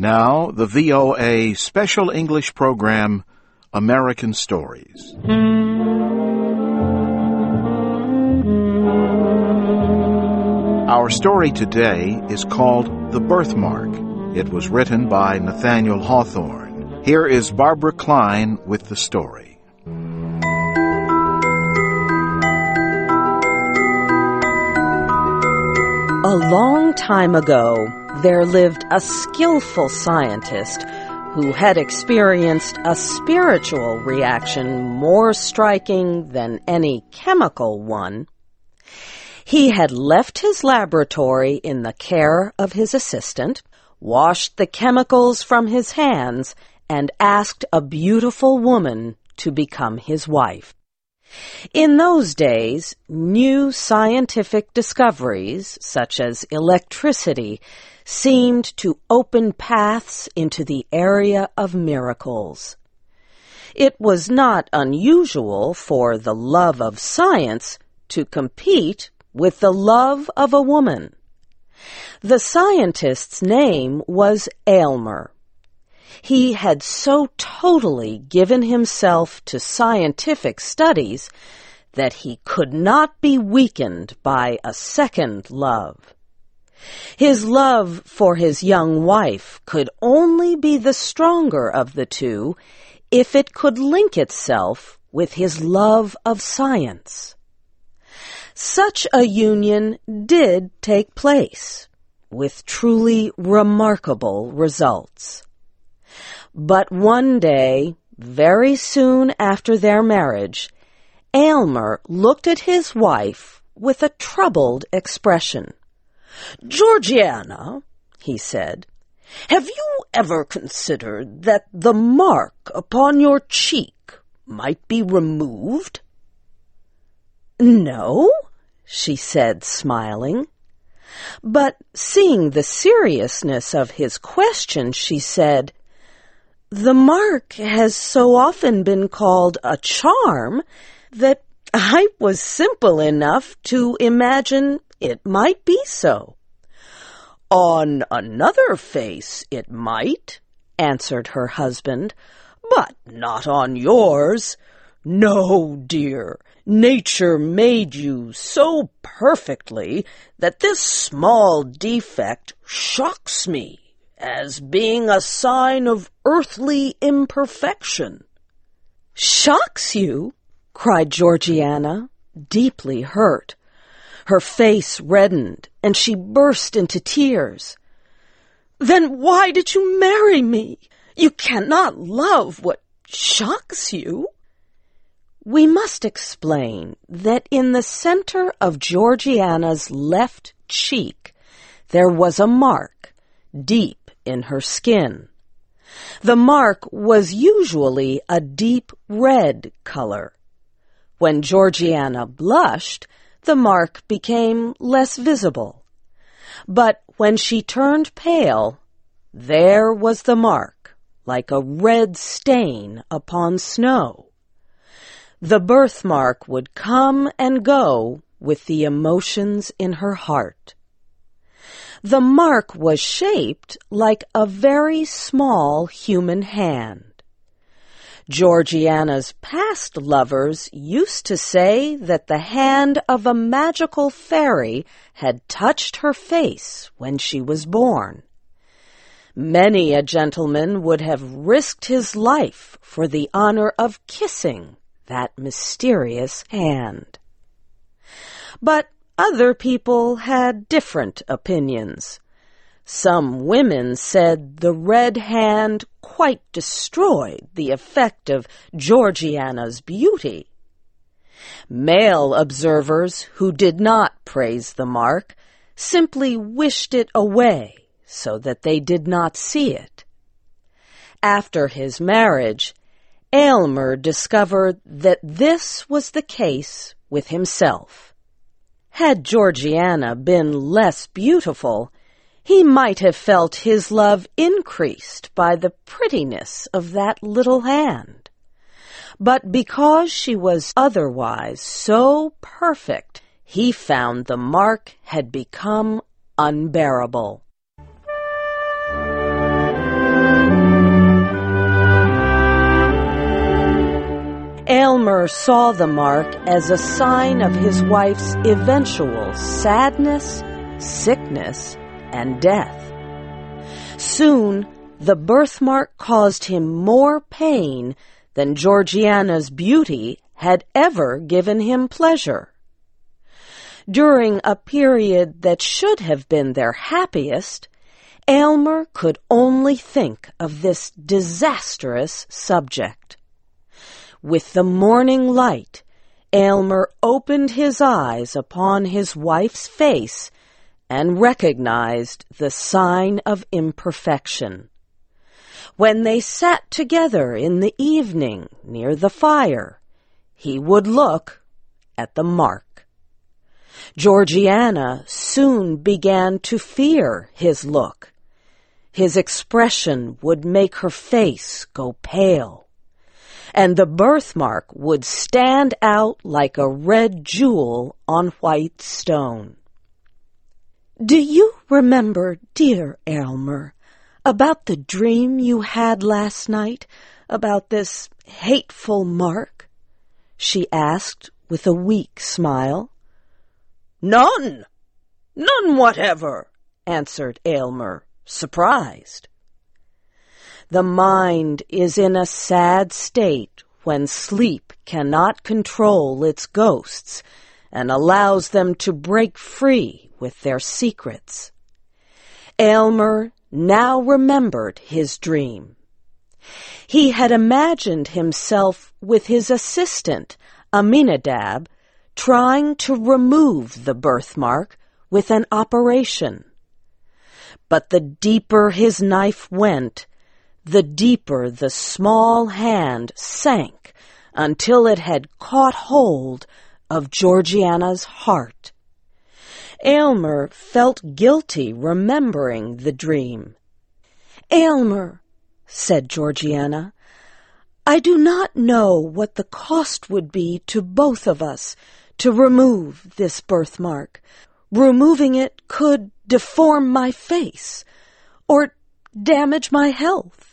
Now, the VOA Special English Program, American Stories. Our story today is called The Birthmark. It was written by Nathaniel Hawthorne. Here is Barbara Klein with the story. A long time ago, there lived a skillful scientist who had experienced a spiritual reaction more striking than any chemical one. He had left his laboratory in the care of his assistant, washed the chemicals from his hands, and asked a beautiful woman to become his wife. In those days, new scientific discoveries, such as electricity, seemed to open paths into the area of miracles. It was not unusual for the love of science to compete with the love of a woman. The scientist's name was Aylmer. He had so totally given himself to scientific studies that he could not be weakened by a second love. His love for his young wife could only be the stronger of the two if it could link itself with his love of science. Such a union did take place, with truly remarkable results. But one day, very soon after their marriage, Aylmer looked at his wife with a troubled expression. Georgiana, he said, have you ever considered that the mark upon your cheek might be removed? No, she said, smiling. But seeing the seriousness of his question, she said, The mark has so often been called a charm that I was simple enough to imagine it might be so. On another face it might, answered her husband, but not on yours. No, dear, nature made you so perfectly that this small defect shocks me as being a sign of earthly imperfection. Shocks you? cried Georgiana, deeply hurt. Her face reddened, and she burst into tears. Then why did you marry me? You cannot love what shocks you. We must explain that in the center of Georgiana's left cheek there was a mark, deep in her skin. The mark was usually a deep red color. When Georgiana blushed, the mark became less visible. But when she turned pale, there was the mark, like a red stain upon snow. The birthmark would come and go with the emotions in her heart. The mark was shaped like a very small human hand. Georgiana's past lovers used to say that the hand of a magical fairy had touched her face when she was born. Many a gentleman would have risked his life for the honor of kissing that mysterious hand. But other people had different opinions. Some women said the red hand quite destroyed the effect of Georgiana's beauty. Male observers who did not praise the mark simply wished it away so that they did not see it. After his marriage, Aylmer discovered that this was the case with himself. Had Georgiana been less beautiful, he might have felt his love increased by the prettiness of that little hand. But because she was otherwise so perfect, he found the mark had become unbearable. Aylmer saw the mark as a sign of his wife's eventual sadness, sickness, and death. Soon, the birthmark caused him more pain than Georgiana's beauty had ever given him pleasure. During a period that should have been their happiest, Aylmer could only think of this disastrous subject. With the morning light, Aylmer opened his eyes upon his wife's face and recognized the sign of imperfection. When they sat together in the evening near the fire, he would look at the mark. Georgiana soon began to fear his look. His expression would make her face go pale, and the birthmark would stand out like a red jewel on white stone. Do you remember, dear Aylmer, about the dream you had last night about this hateful mark? she asked with a weak smile. None, none whatever, answered Aylmer, surprised. The mind is in a sad state when sleep cannot control its ghosts and allows them to break free with their secrets. Aylmer now remembered his dream. He had imagined himself with his assistant, Aminadab, trying to remove the birthmark with an operation. But the deeper his knife went, the deeper the small hand sank until it had caught hold of Georgiana's heart. Aylmer felt guilty remembering the dream. Aylmer, said Georgiana, I do not know what the cost would be to both of us to remove this birthmark. Removing it could deform my face or damage my health.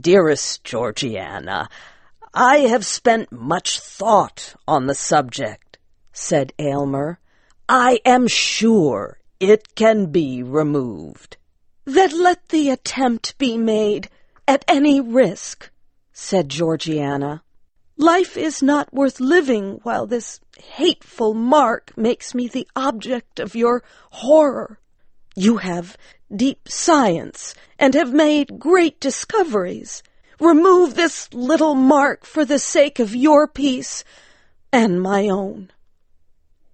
Dearest Georgiana, I have spent much thought on the subject, said Aylmer. I am sure it can be removed. Then let the attempt be made, at any risk, said Georgiana. Life is not worth living while this hateful mark makes me the object of your horror. You have deep science and have made great discoveries. Remove this little mark for the sake of your peace and my own.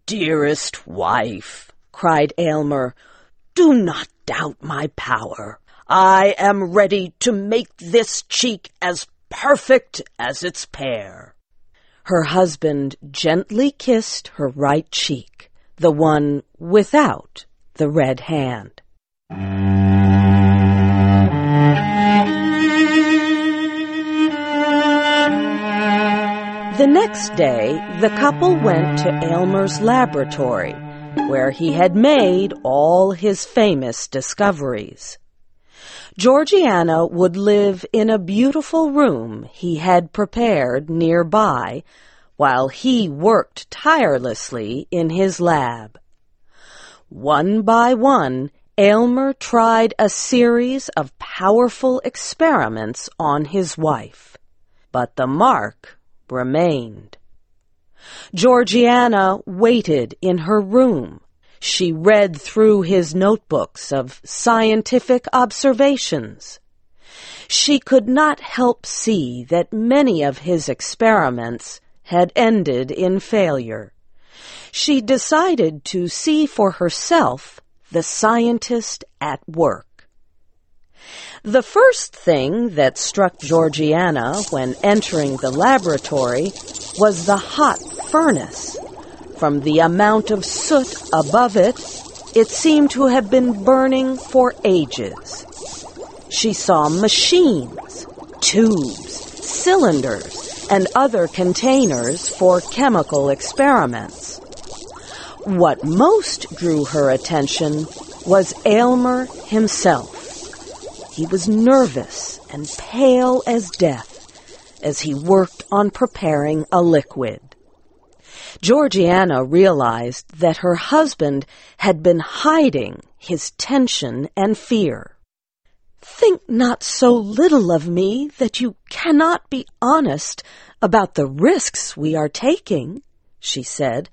Dearest wife, cried Aylmer, do not doubt my power. I am ready to make this cheek as perfect as its pair. Her husband gently kissed her right cheek, the one without the red hand. The next day, the couple went to Aylmer's laboratory, where he had made all his famous discoveries. Georgiana would live in a beautiful room he had prepared nearby, while he worked tirelessly in his lab. One by one, Aylmer tried a series of powerful experiments on his wife, but the mark remained. Georgiana waited in her room. She read through his notebooks of scientific observations. She could not help see that many of his experiments had ended in failure. She decided to see for herself the scientist at work. The first thing that struck Georgiana when entering the laboratory was the hot furnace. From the amount of soot above it, it seemed to have been burning for ages. She saw machines, tubes, cylinders, and other containers for chemical experiments. What most drew her attention was Aylmer himself. He was nervous and pale as death, as he worked on preparing a liquid. Georgiana realized that her husband had been hiding his tension and fear. Think not so little of me that you cannot be honest about the risks we are taking, she said.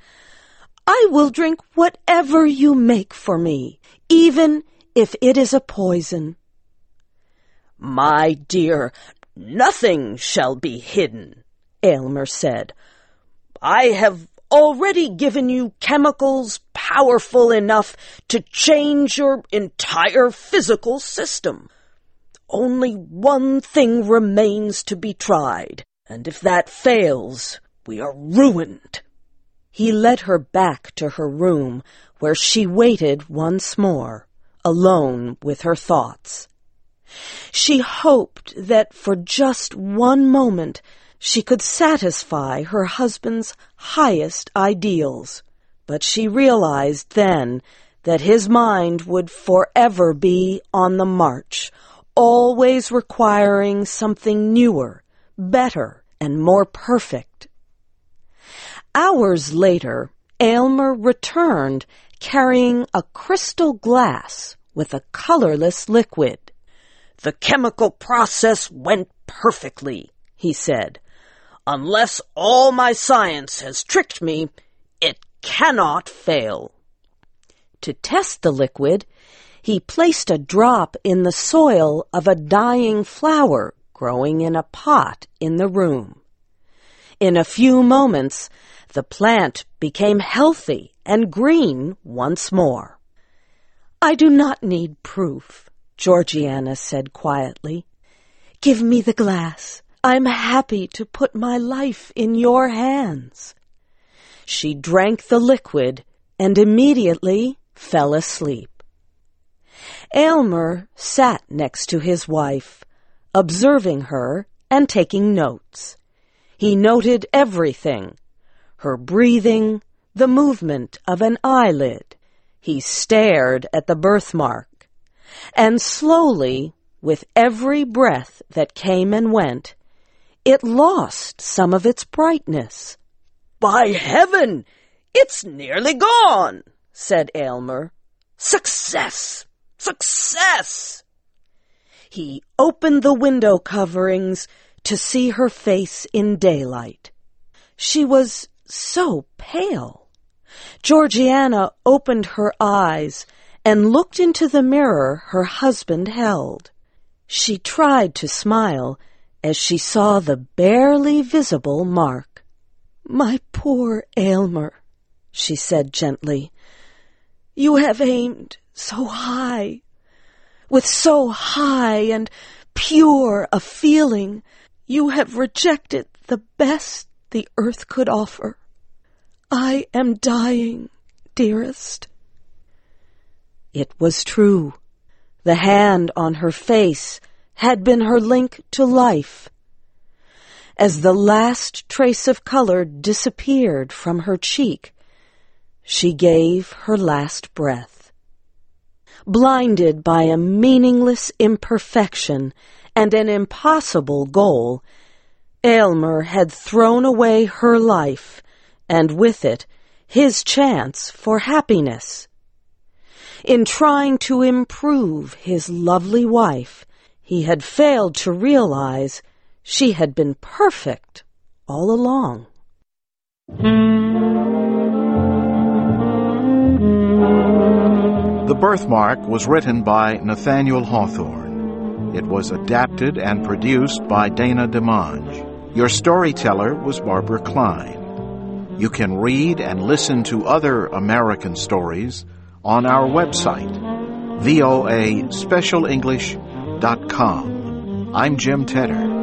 I will drink whatever you make for me, even if it is a poison. My dear, nothing shall be hidden, Aylmer said. I have already given you chemicals powerful enough to change your entire physical system. Only one thing remains to be tried, and if that fails, we are ruined. He led her back to her room, where she waited once more, alone with her thoughts. She hoped that for just one moment she could satisfy her husband's highest ideals, but she realized then that his mind would forever be on the march, always requiring something newer, better, and more perfect. Hours later, Aylmer returned carrying a crystal glass with a colorless liquid. The chemical process went perfectly, he said. Unless all my science has tricked me, it cannot fail. To test the liquid, he placed a drop in the soil of a dying flower growing in a pot in the room. In a few moments, the plant became healthy and green once more. I do not need proof. Georgiana said quietly. Give me the glass. I'm happy to put my life in your hands. She drank the liquid and immediately fell asleep. Aylmer sat next to his wife, observing her and taking notes. He noted everything her breathing, the movement of an eyelid. He stared at the birthmark and slowly, with every breath that came and went, it lost some of its brightness. By heaven! It's nearly gone, said Aylmer. Success! Success! He opened the window coverings to see her face in daylight. She was so pale. Georgiana opened her eyes and looked into the mirror her husband held. She tried to smile as she saw the barely visible mark. My poor Aylmer, she said gently, you have aimed so high, with so high and pure a feeling, you have rejected the best the earth could offer. I am dying, dearest. It was true. The hand on her face had been her link to life. As the last trace of color disappeared from her cheek, she gave her last breath. Blinded by a meaningless imperfection and an impossible goal, Aylmer had thrown away her life, and with it his chance for happiness. In trying to improve his lovely wife, he had failed to realize she had been perfect all along. The Birthmark was written by Nathaniel Hawthorne. It was adapted and produced by Dana DeMange. Your storyteller was Barbara Klein. You can read and listen to other American stories on our website, voaspecialenglish.com. I'm Jim Tedder.